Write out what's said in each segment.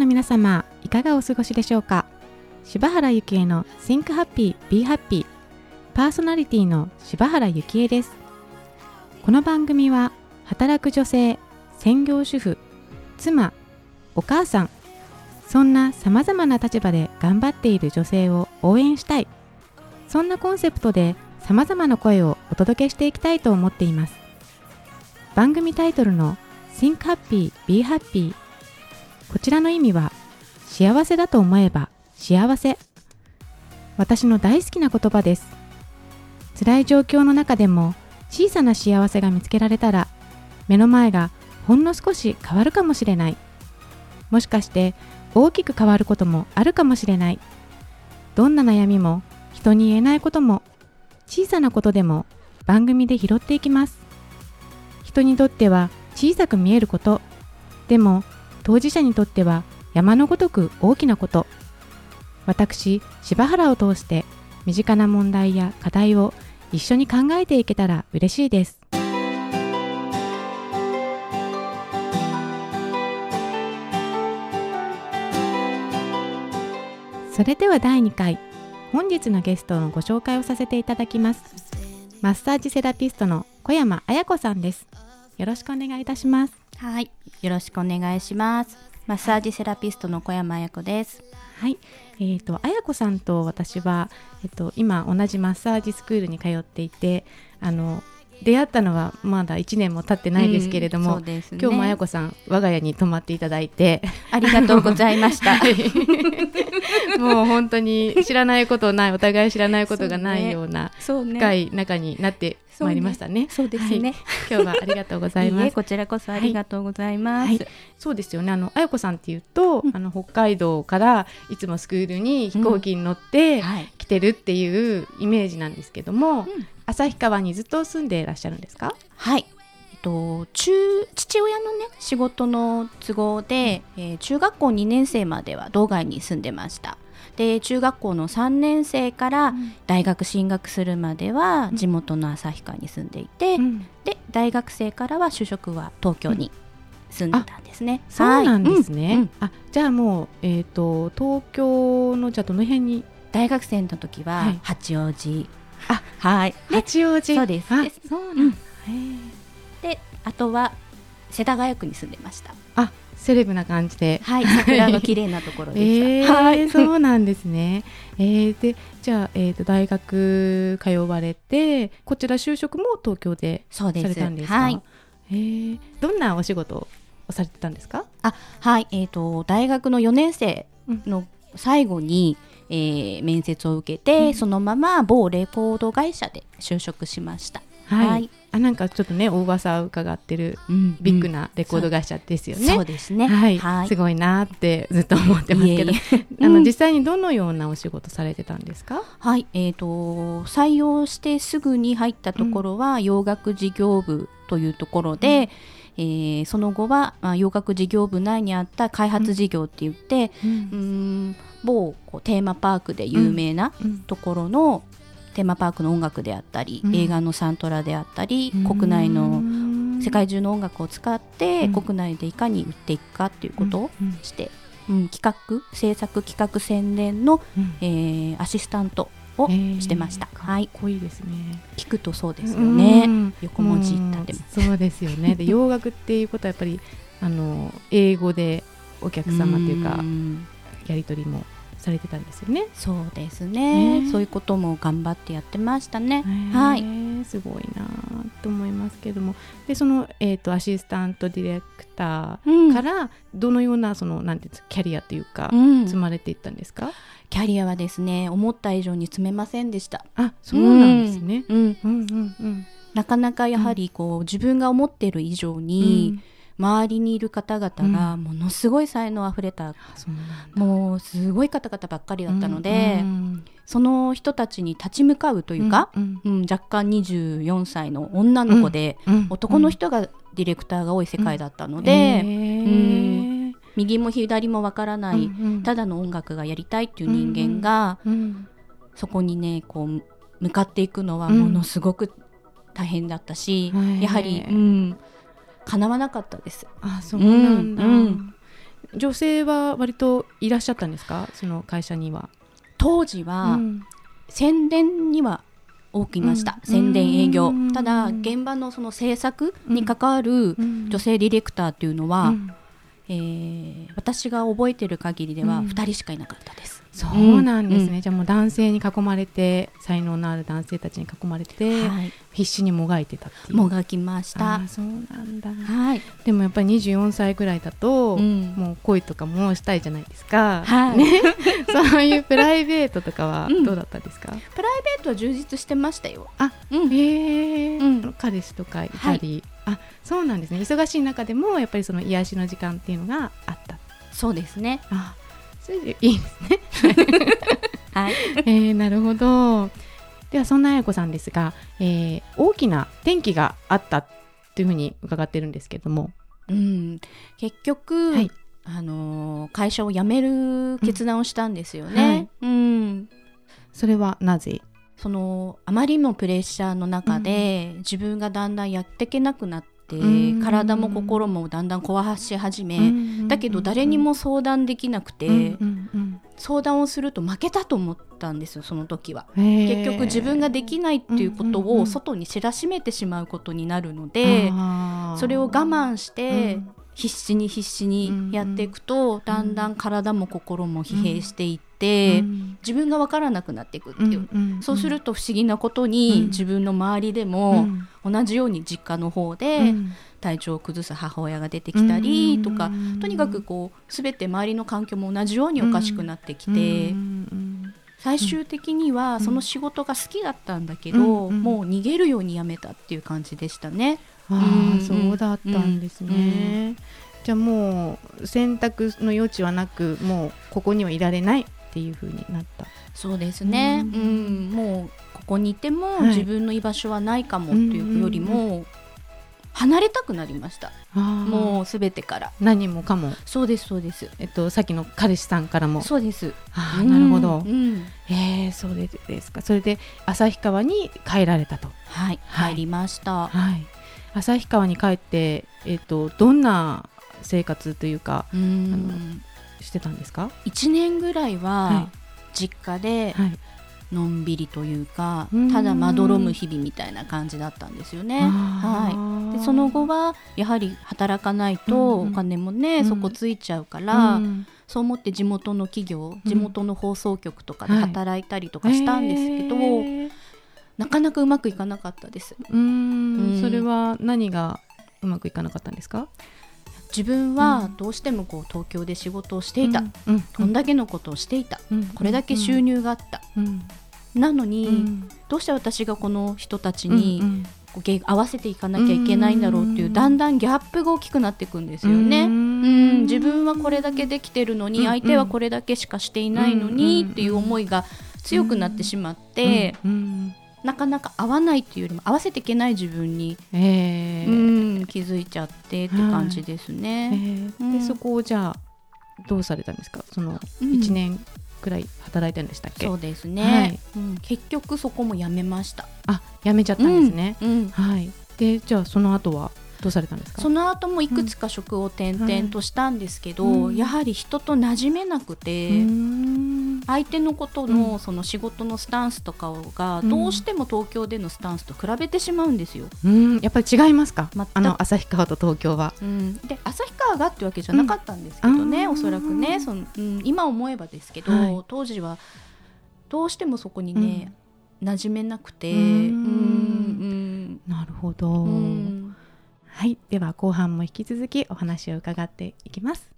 の皆様いかがお過ごしでしょうか？柴原幸恵の Think Happy Be Happy パーソナリティの柴原幸恵です。この番組は働く女性専業主婦妻お母さんそんな様々な立場で頑張っている女性を応援したい。そんなコンセプトで様々な声をお届けしていきたいと思っています。番組タイトルの Think Happy Be Happy こちらの意味は幸せだと思えば幸せ。私の大好きな言葉です。辛い状況の中でも小さな幸せが見つけられたら目の前がほんの少し変わるかもしれない。もしかして大きく変わることもあるかもしれない。どんな悩みも人に言えないことも小さなことでも番組で拾っていきます。人にとっては小さく見えること。でも当事者にとっては山のごとく大きなこと。私柴原を通して身近な問題や課題を一緒に考えていけたら嬉しいです。それでは第2回本日のゲストのご紹介をさせていただきます。マッサージセラピストの小山彩子さんです。よろしくお願いいたします。はい、よろしくお願いします。マッサージセラピストの小山彩子です。はい、えっ、と彩子さんと私はえっ、と今同じマッサージスクールに通っていて、あの出会ったのはまだ1年も経ってないですけれども、うんね今日も彩子さん我が家に泊まっていただいて、ありがとうございました。はいもう本当に知らないことないお互い知らないことがないようなそうね深い仲になってまいりましたね。そうですね。はい今日はありがとうございます。い いえこちらこそありがとうございます。はい、そうですよね。あの、あやこさんっていうと、あの、北海道からいつもスクールに飛行機に乗ってはい来てるっていうイメージなんですけども、ん旭川にずっと住んでいらっしゃるんですか？はい。えっと、中父親のね仕事の都合で、えー中学校2年生までは道外に住んでました。で中学校の3年生から大学進学するまでは地元の旭川に住んでいて、うん。で大学生からは就職は東京に住んでたんですね、そうなんですね。はい。うん。うん。あ、じゃあもう、えっ、と、東京の、じゃあどの辺に？大学生の時ははい。八王子、あはい。八王子。そうです。そうなんだ。うん。であとは世田谷区に住んでました。あ、セレブな感じで。はい桜の綺麗なところでした、えーはい。そうなんですね。えー、でじゃあ、えー、と大学通われてこちら就職も東京でされたんですか？はい。えーどんなお仕事をされてたんですか？あはい。えー、と大学の4年生の最後に、えー面接を受けて、うん。そのまま某レコード会社で就職しました、はい、はい。あなんかちょっとねお噂を伺ってるビッグなレコード会社ですよね。そうですね。はい、はい。すごいなってずっと思ってますけど。あのうん。実際にどのようなお仕事されてたんですか、はい、えー、と採用してすぐに入ったところは、洋楽事業部というところで、えーその後は、まあ、洋楽事業部内にあった開発事業って言って、うん。うーん某こうテーマパークで有名なうん。ところの、テーマパークの音楽であったり、うん。映画のサントラであったり、うん。国内の世界中の音楽を使って、うん。国内でいかに売っていくかっていうことをうん。して、うん企画制作企画宣伝の、うん。えーアシスタントをえー。してました、かっはいこいいですね。聞くとそうですよね、うん。横文字立てそうですよね。で洋楽っていうことはやっぱりあの英語でお客様というかん。やり取りもされてたんですよね。そうですね。ね。そういうことも頑張ってやってましたね。はい。すごいなと思いますけども。でその、えー、とアシスタントディレクターからどのようなそのなんていうんですかキャリアというか、うん。積まれていったんですか？キャリアはですね思った以上に積めませんでした。あそうなんですね。うん。うん。うんうんなかなかやはりこう、自分が思ってる以上に、周りにいる方々がものすごい才能あふれた、うなんだ。もうすごい方々ばっかりだったので、うんその人たちに立ち向かうというか、うんうん。うん若干24歳の女の子で、うん男の人がディレクターが多い世界だったので、右も左もわからない、うんうん。ただの音楽がやりたいっていう人間が、うんそこにねこう向かっていくのはうん。ものすごく大変だったし、へーやはり、うん、叶わなかったです。あそうなんだ、うんうん。女性は割といらっしゃったんですか？その会社には。当時は、うん。宣伝には多くいました、うん。宣伝営業。うん。ただ現場のその制作に関わるうん。女性ディレクターっていうのは、うん。えー私が覚えてる限りではうん。2人しかいなかったです、そうなんですね、うん。じゃあもう男性に囲まれて才能のある男性たちに囲まれて、はい、必死にもがいてたもがきました。そうなんだ。はい、でもやっぱり24歳ぐらいだと、うん。もう恋とかもしたいじゃないですか、はい。ね、そういうプライベートとかはうん。どうだったんですか、プライベートは充実してましたよ。あうん。へえ、うん。彼氏とかいたり、あそうなんですね。忙しい中でもやっぱりその癒しの時間っていうのがあった。そうですね。あいいですね。はい。えー、なるほど。ではそんな綾子さんですが、えー大きな転機があったというふうに伺ってるんですけども、うん、結局、はい。あのー会社を辞める決断をしたんですよはい。ね。うん。それはなぜ？そのあまりにもプレッシャーの中で、自分がだんだんやっていけなくなって、うん。体も心もだんだん壊し始め、うんだけど誰にも相談できなくて、相談をすると負けたと思ったんですよその時は。結局自分ができないっていうことを外に知らしめてしまうことになるので、それを我慢してうん。必死に必死にやっていくと、だんだん体も心も疲弊していって、うん。自分が分からなくなっていくっていう、うんうんそうすると不思議なことに、うん。自分の周りでうもん。同じように実家の方うでん。体調を崩す母親が出てきたりとか、うん。とにかくこう全て周りの環境も同じようにおかしくなってきて、うんうん最終的にはん。その仕事が好きだったんだけど、うんうん。もう逃げるように辞めたっていう感じでしたね。あうんあそうだったんですね、じゃあもう選択の余地はなくもうここにはいられないっていう風になった。そうですね、ううん。んもうここにいてもはい。自分の居場所はないかもっていうよりも、離れたくなりました。ももうすべてから。う何もかも、そうですそうです。えっと、さっきの彼氏さんからも。そうです。ああなるほど、うんうん。えー、そうですか。それで旭川に帰られたと。はいはい。帰りました、はい。旭川に帰って、えっと、どんな生活というかうんしてたんですか？1年ぐらいはは実家ではい。のんびりというか、うん。ただまどろむ日々みたいな感じだったんですよね。はい、でその後はやはり働かないとうんうん。お金もね、うん。そこついちゃうから、うんそう思って地元の企業うん。地元の放送局とかではい。働いたりとかしたんですけど、へー。なかなかうまくいかなかったです。うん。それは何がうまくいかなかったんですか？自分はどうしてもこう東京で仕事をしていた、うん。うん。こんだけのことをしていた、うん。これだけ収入があった、うん。なのに、うん。どうして私がこの人たちうん。にうん。こうげ合わせていかなきゃいけないんだろうっていう、うん。だんだんギャップが大きくなっていくんですよね。ううん。ん自分はこれだけできてるのに、うん。相手はこれだけしかしていないのに、うん。っていう思いが強くなってしまって、うん。うんなかなか合わないっていうよりも合わせていけない自分に、えうーん気づいちゃってって感じですえね。ーうん。でそこをじゃあどうされたんですか？そのうん。1年くらい働いたんでしたっけ、そうですね、はい。うん。結局そこもやめました。あ辞めちゃったんですね、うん。はい。でじゃあその後はどうされたんですか？その後もいくつか職を転々としたんですけど、うん。やはり人と馴染めなくて、うーん相手のことうん。のその仕事のスタンスとかがうん。どうしても東京でのスタンスと比べてしまうんですよ。うん。やっぱり違いますか？全く。あの旭川と東京は。うん、で旭川がってわけじゃなかったんですけどね、うん。おそらくね。その、うん、今思えばですけど、はい。当時はどうしてもそこにね、馴染めなくて。ううん。ん。なるほど、うんうん。はい。では後半も引き続きお話を伺っていきます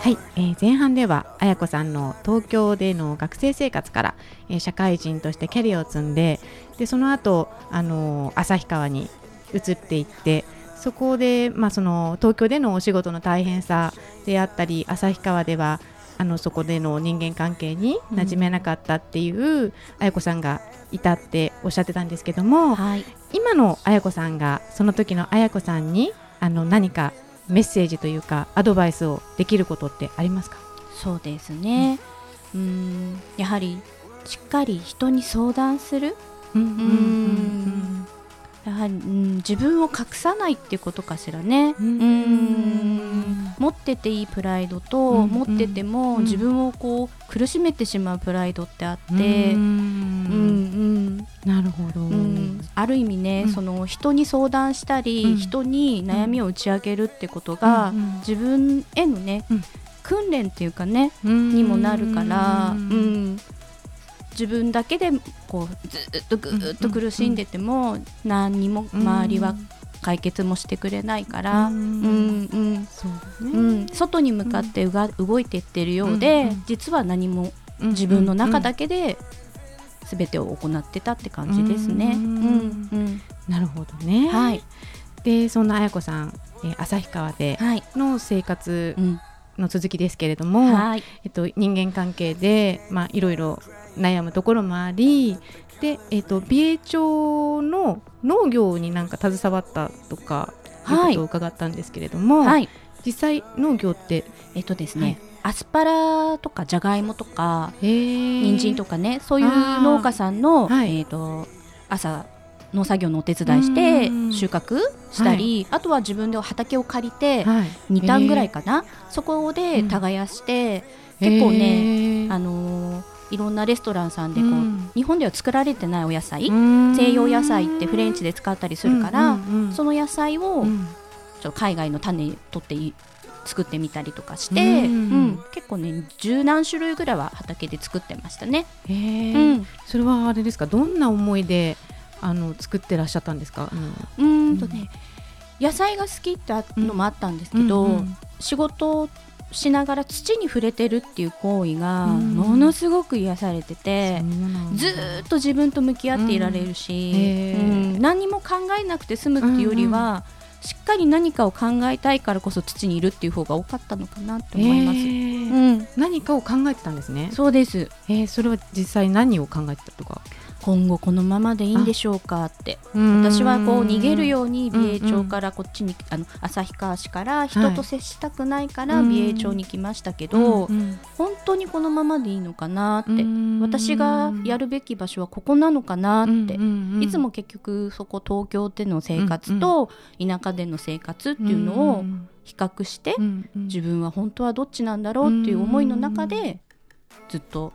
はい、えー前半では綾子さんの東京での学生生活から、えー社会人としてキャリアを積んででその後、あのー旭川に移っていってそこで、まあ、その東京でのお仕事の大変さであったり旭川ではあのそこでの人間関係に馴染めなかったっていう綾子さんがいたっておっしゃってたんですけどもはい。今の綾子さんがその時の綾子さんにあの何かメッセージというかアドバイスをできることってありますか？そうですね、うんやはりしっかり人に相談する。うんんやはり、うん、自分を隠さないっていうことかしらね。うん。うん。持ってていいプライドと、うん。持っててもうん。自分をこう苦しめてしまうプライドってあって、うんうん。なるほど、ある意味ね、うん。その人に相談したり、うん。人に悩みを打ち明けるってことが、うん。自分へのね、うん。訓練っていうかね、うん。にもなるから、ううんん自分だけでこうずっとぐーっと苦しんでても、何にも周りは解決もしてくれないから、ううんん。うんね、うん、外に向かってうが、動いていってるようで、実は何もうん自分の中だけで全てを行ってたって感じですね。ううんんうん。なるほどね。はい、でそんな綾子さん、えー旭川ではい。の生活うん。の続きですけれども、はい。えっと、人間関係で、まあ、いろいろ悩むところもありで、えっと、美瑛町の農業になんか携わったとかいうはいことを伺ったんですけれども、はい。実際農業って、えっとですね、アスパラとかじゃがいもとかえー、人参とかねそういう農家さんの、はい。えっと朝農作業のお手伝いしてうん。収穫したり、あとは自分で畑を借りてはい、2単ぐらいかな、そこで耕して、えー。結構ね、えーあのーいろんなレストランさんでこう、うん。日本では作られてないお野菜、うん。西洋野菜ってフレンチで使ったりするから、うんうんうんその野菜をうん。ちょ海外の種取ってい作ってみたりとかして、うんうん結構ね十何種類ぐらいは畑で作ってましたね。えー。うん。それはあれですか？どんな思いであの作ってらっしゃったんですか、うーんとね、野菜が好きってのもあったんですけど、仕事をしながら土に触れてるっていう行為がうん。ものすごく癒されてて、ずーっと自分と向き合っていられるし、何にも考えなくて済むっていうよりは、しっかり何かを考えたいからこそ土にいるっていう方が多かったのかなと思います。えー。うん、何かを考えてたんですね。そうです。えー、それは実際何を考えてたとか？今後このままでいいんでしょうかって。私はこう逃げるように美瑛町からこっちに、あの旭川市から人と接したくないからうん。美瑛町に来ましたけど、うんうん。本当にこのままでいいのかなって、うん私がやるべき場所はここなのかなって、うんうんうん。いつも結局そこ東京での生活と田舎での生活っていうのを比較してうんうん。自分は本当はどっちなんだろうっていう思いの中でずっと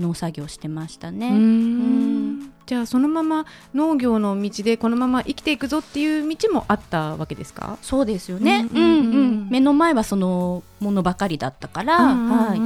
農作業してましたうね。ん。じゃあそのまま農業の道でこのまま生きていくぞっていう道もあったわけですか？そうですよね、うんうんうんうん。うん目の前はそのものばかりだったから、はい。い、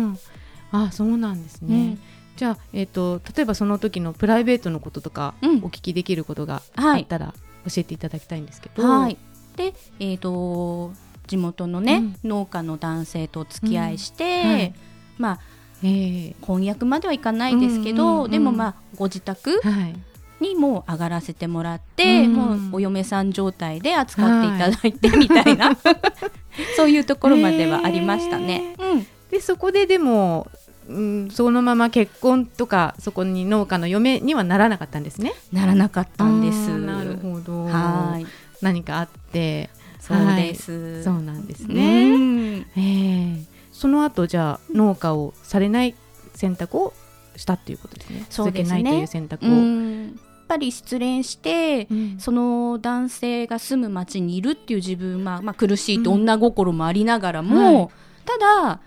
あそうなんですね、うんじゃあ、えー、と例えばその時のプライベートのこととかうん。お聞きできることがあはい。ったら教えていただきたいんですけど、はい、で、えー、と地元のね、農家の男性とお付き合いして、うん。はい。まあえー婚約まではいかないですけど、うんうんうんでもまあご自宅はいにもう上がらせてもらって、うんもうお嫁さん状態で扱っていただいてみたいな、そういうところまではありましたね。うんでそこででも、うん、そのまま結婚とかそこに農家の嫁にはならなかったんですね。ならなかったんです。なるほどはい、何かあってそうです。そうなんですね。ね。えーその後じゃあ農家をされない選択をしたっていうことですね。そうですね。続けないという選択を。うん。やっぱり失恋して、うん。その男性が住む町にいるっていう自分は、まあ、苦しいって女心もありながらも、うんはい。ただ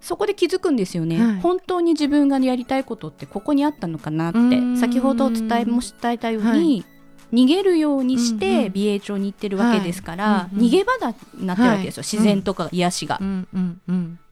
そこで気づくんですよね、はい。本当に自分がやりたいことってここにあったのかなってうん。先ほどお伝えも伝えたように、はい逃げるようにしてん美瑛町に行ってるわけですから、逃げ場だなってるわけですよ、はい。自然とか癒しが、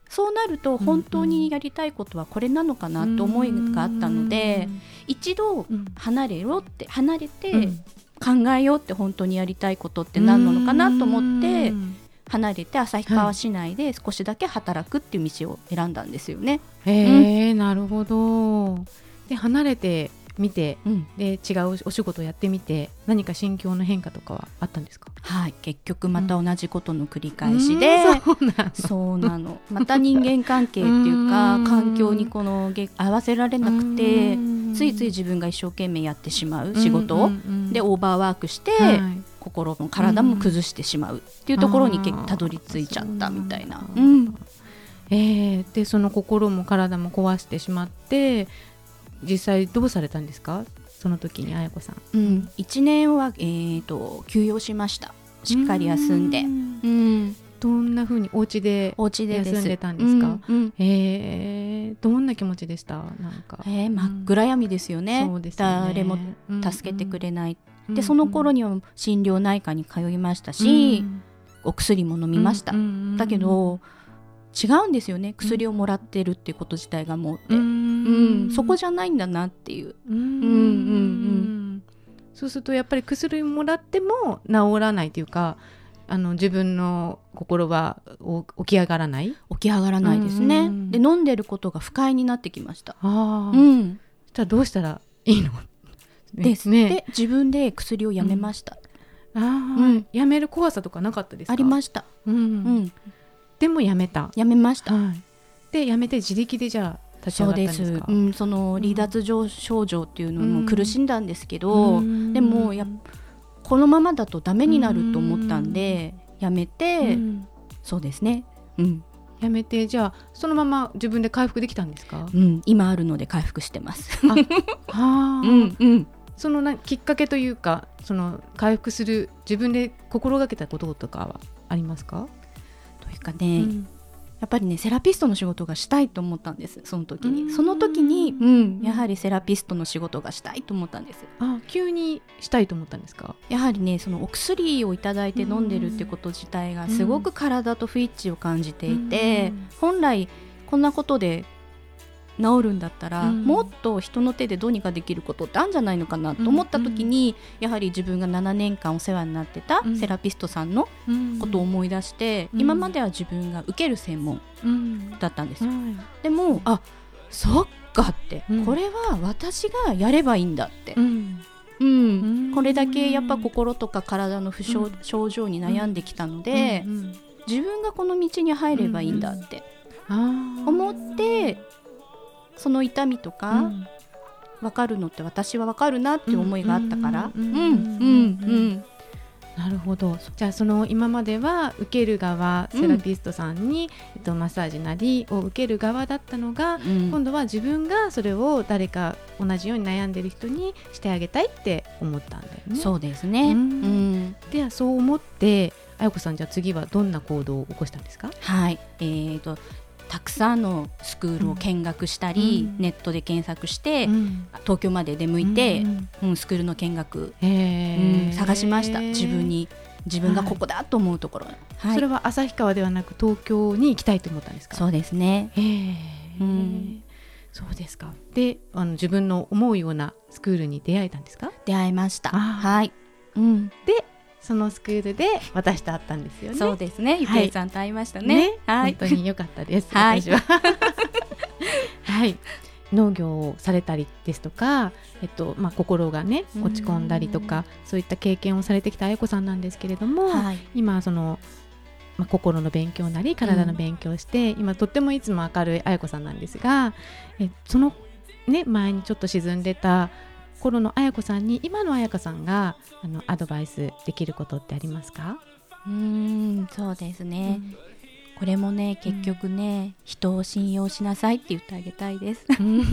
そうなると本当にやりたいことはこれなのかなと思いがあったので、一度うん離れろって離れて、うん。考えようって本当にやりたいことって何なのかなと思ってうん。離れて旭川市内で少しだけ働くっていう道を選んだんですよね。へえ、なるほど。で離れてみてうん。で違うお仕事をやってみて何か心境の変化とかはあったんですか？はい、結局また同じことの繰り返しで、うんそうなの。また人間関係っていうか うん。環境にこのげ合わせられなくてうん。ついつい自分が一生懸命やってしまう仕事を、でオーバーワークして、はい。心も体も崩してしまうっていうところにたどり着いちゃったみたいな。ううんん。えーでその心も体も壊してしまって実際どうされたんですか？その時に綾子さん。うん、1年は、えー、と休養しました。しっかり休んで、うん。うん、どんな風にお家でお家で休んでたんですか？うんうん。えー、どんな気持ちでした？なんか、えー真っ暗闇ですよね,、そうですよね。誰もうん助けてくれない、うん。でその頃には心療内科に通いましたし、うん。お薬も飲みました、うんうん。だけど違うんですよね。薬をもらってるっていうこと自体がもうって、ううん。んそこじゃないんだなっていう。うん。うんうんそうするとやっぱり薬もらっても治らないというかあの自分の心はお起き上がらない？起き上がらないですね、うん。うんうんで飲んでることが不快になってきました、ああ、うん、じゃあどうしたらいいの？です。ね。で自分で薬をやめました、ああ、うん。やめる怖さとかなかったですか？ありました、うん。うん、でもやめた。やめました、はい。でやめて自力でじゃあ立ち上がそうでったんですか？す。うん、その離脱症状っていうのも苦しんだんですけど、うん。でもやっこのままだとダメになると思ったんで、やめて、うん。そうですね、うん。やめてじゃあそのまま自分で回復できたんですか？うん、今あるので回復してます。はあ、うんうん、そのなきっかけというかその回復する自分で心がけたこととかはありますか、というかね、うん。やっぱりねセラピストの仕事がしたいと思ったんですその時うん。にその時に、うん、やはりセラピストの仕事がしたいと思ったんです。あ急にしたいと思ったんですか？やはりねそのお薬をいただいて飲んでるってこと自体がすごく体と不一致を感じていて、うん。本来こんなことで治るんだったら、うん。もっと人の手でどうにかできることってあるんじゃないのかなと思った時に、やはり自分が7年間お世話になってたうん。セラピストさんのことを思い出して、うん今までは自分が受ける専門うん。だったんですよ、はい。でもあそっかって、うん。これは私がやればいいんだって、うん。うん。うん。これだけやっぱ心とか体の不症,、うん症状に悩んできたので、うんうん自分がこの道に入ればいいんだって思って、その痛みとうかん。分かるのって私は分かるなっていう思いがあったから。なるほど。じゃあその今までは受ける側うんセラピストさんに、えっと、マッサージなりを受ける側だったのが、うん。今度は自分がそれを誰か同じように悩んでる人にしてあげたいって思ったんだよね。そうですね、ううんん。ではそう思ってあやこさんじゃあ次はどんな行動を起こしたんですか？はい。えー、とたくさんのスクールを見学したり、うん。ネットで検索して、うん。東京まで出向いて、うんうんスクールの見学、うん探しました。自分に。自分がここだと思うところ、はい。それは旭川ではなく東京に行きたいと思ったんですか？そうですね。へー。うん。そうですか。であの自分の思うようなスクールに出会えたんですか？出会いました。はい、うん、でそのスクールで私と会ったんですよね。そうですね。ゆきはいえさんと会いましたね。はい。本当に良かったです、はい。私は。はい。農業をされたりですとか、えっとまあ、心がね落ち込んだりとかそういった経験をされてきたあやこさんなんですけれども、はい。今その、まあ、心の勉強なり体の勉強をして、今とってもいつも明るいあやこさんなんですがえその、ね、前にちょっと沈んでた頃のあやこさんに今のあやこさんがあのアドバイスできることってありますか、うーんそうですね、これもね結局ね、人を信用しなさいって言ってあげたいです。うん。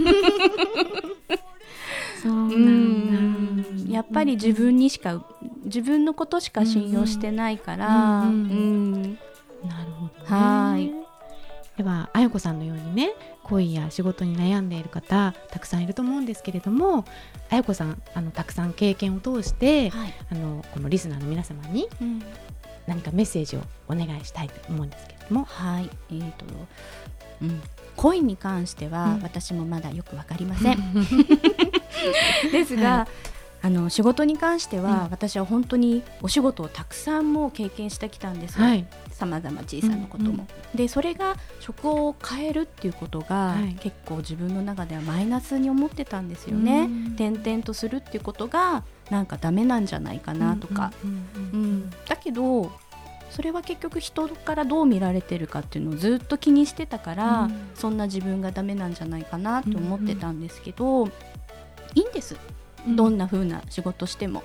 そうなんだ。やっぱり自分にしか自分のことしか信用してないから、うん。うん。なるほど、ね、はいではあやこさんのようにね恋や仕事に悩んでいる方たくさんいると思うんですけれどもあやこさんあのたくさん経験を通してはい。あのこのリスナーの皆様にうん。何かメッセージをお願いしたいと思うんですけれども。はい。えーとうん、恋に関しては、うん。私もまだよくわかりません。ですが、はあの仕事に関しては、うん。私は本当にお仕事をたくさんもう経験してきたんですさまざま小さなことも。うんうんでそれが職を変えるっていうことが、はい。結構自分の中ではマイナスに思ってたんですよね。うん。転々とするっていうことがなんかダメなんじゃないかなとか、うんううんんだけどそれは結局人からどう見られてるかっていうのをずっと気にしてたから、うん。そんな自分がダメなんじゃないかなと思ってたんですけど、いいんですどんな風な仕事しても、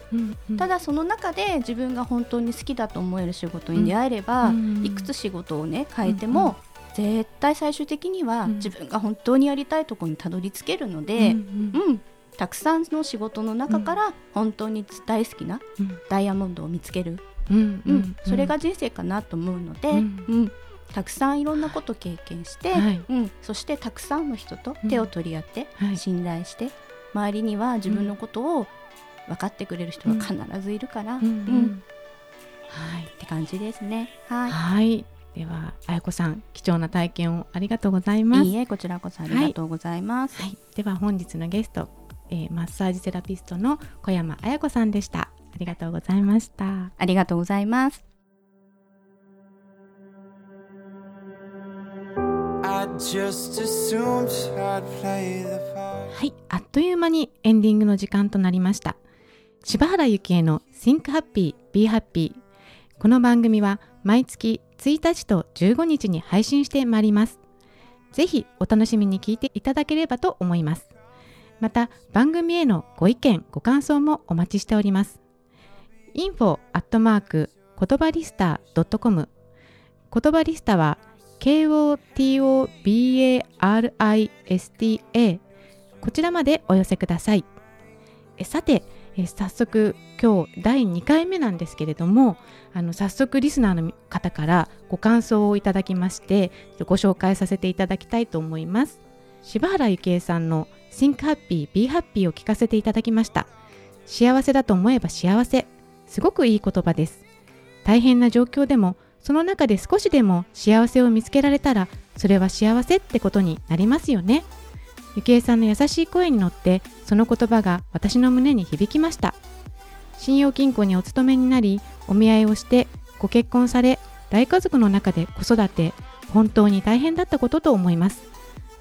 ただその中で自分が本当に好きだと思える仕事に出会えれば、うん。いくつ仕事をね変えても、絶対最終的にはうん。自分が本当にやりたいところにたどり着けるので、うんうんたくさんの仕事の中から本当に大好きなうん。ダイヤモンドを見つける、うん。うん。それが人生かなと思うので、ううん。んたくさんいろんなこと経験して、はい。うん、そしてたくさんの人と手を取り合って、はい。信頼して周りには自分のことを分かってくれる人が必ずいるから、うんうんうんはいって感じですね。はい。はいではあやこさん貴重な体験をありがとうございますいいえ、こちらこそありがとうございます。はい、では本日のゲスト、えーマッサージセラピストの小山彩子さんでしたありがとうございましたありがとうございます。I just assumed I'd play the part. はいあっという間にエンディングの時間となりました。柴原幸恵の Think Happy Be Happy この番組は毎月1日と15日に配信してまいります。ぜひお楽しみに聞いていただければと思います。また番組へのご意見ご感想もお待ちしております。info アットマーク言葉リスター .com 言葉リスタは KOTOBARISTA こちらまでお寄せください。えさて、え早速今日第2回目なんですけれどもあの早速リスナーの方からご感想をいただきましてご紹介させていただきたいと思います。柴原幸恵さんの Think Happy Be Happy を聞かせていただきました。幸せだと思えば幸せ。すごくいい言葉です。大変な状況でもその中で少しでも幸せを見つけられたらそれは幸せってことになりますよね。ゆきえさんの優しい声に乗ってその言葉が私の胸に響きました。信用金庫にお勤めになりお見合いをしてご結婚され大家族の中で子育て本当に大変だったことと思います。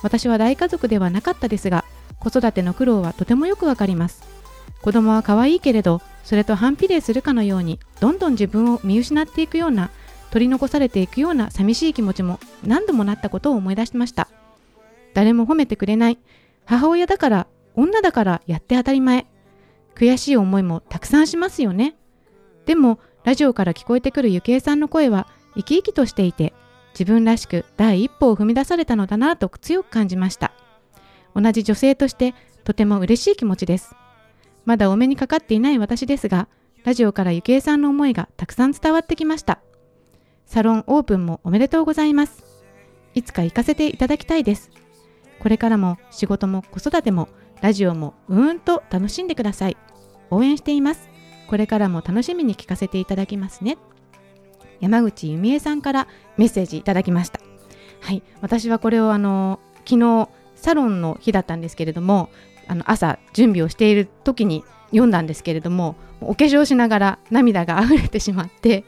私は大家族ではなかったですが子育ての苦労はとてもよくわかります。子供は可愛いけれどそれと反比例するかのようにどんどん自分を見失っていくような取り残されていくような寂しい気持ちも何度もなったことを思い出しました誰も褒めてくれない。母親だから女だからやって当たり前。悔しい思いもたくさんしますよね。でもラジオから聞こえてくるゆきえさんの声は生き生きとしていて自分らしく第一歩を踏み出されたのだなと強く感じました。同じ女性としてとても嬉しい気持ちです。まだお目にかかっていない私ですがラジオからゆきえさんの思いがたくさん伝わってきました。サロンオープンもおめでとうございます。いつか行かせていただきたいです。これからも仕事も子育てもラジオもうーんと楽しんでください。応援しています。これからも楽しみに聞かせていただきますね。山口由美恵さんからメッセージいただきました。はい、私はこれをあの昨日サロンの日だったんですけれども、あの朝準備をしている時に読んだんですけれども、お化粧しながら涙が溢れてしまって、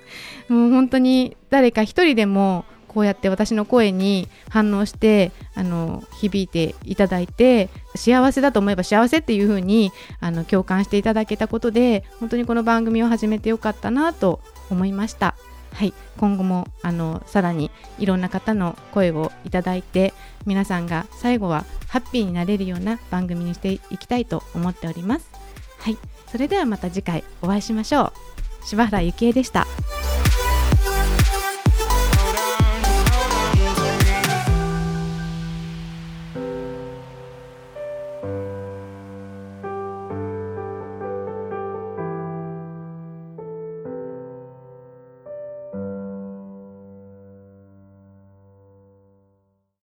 もう本当に誰か一人でもこうやって私の声に反応してあの響いていただいて幸せだと思えば幸せっていう風にあの共感していただけたことで本当にこの番組を始めてよかったなと思いました。はい、今後もあのさらにいろんな方の声をいただいて皆さんが最後はハッピーになれるような番組にしていきたいと思っております。はい、それではまた次回お会いしましょう。柴原幸恵でした。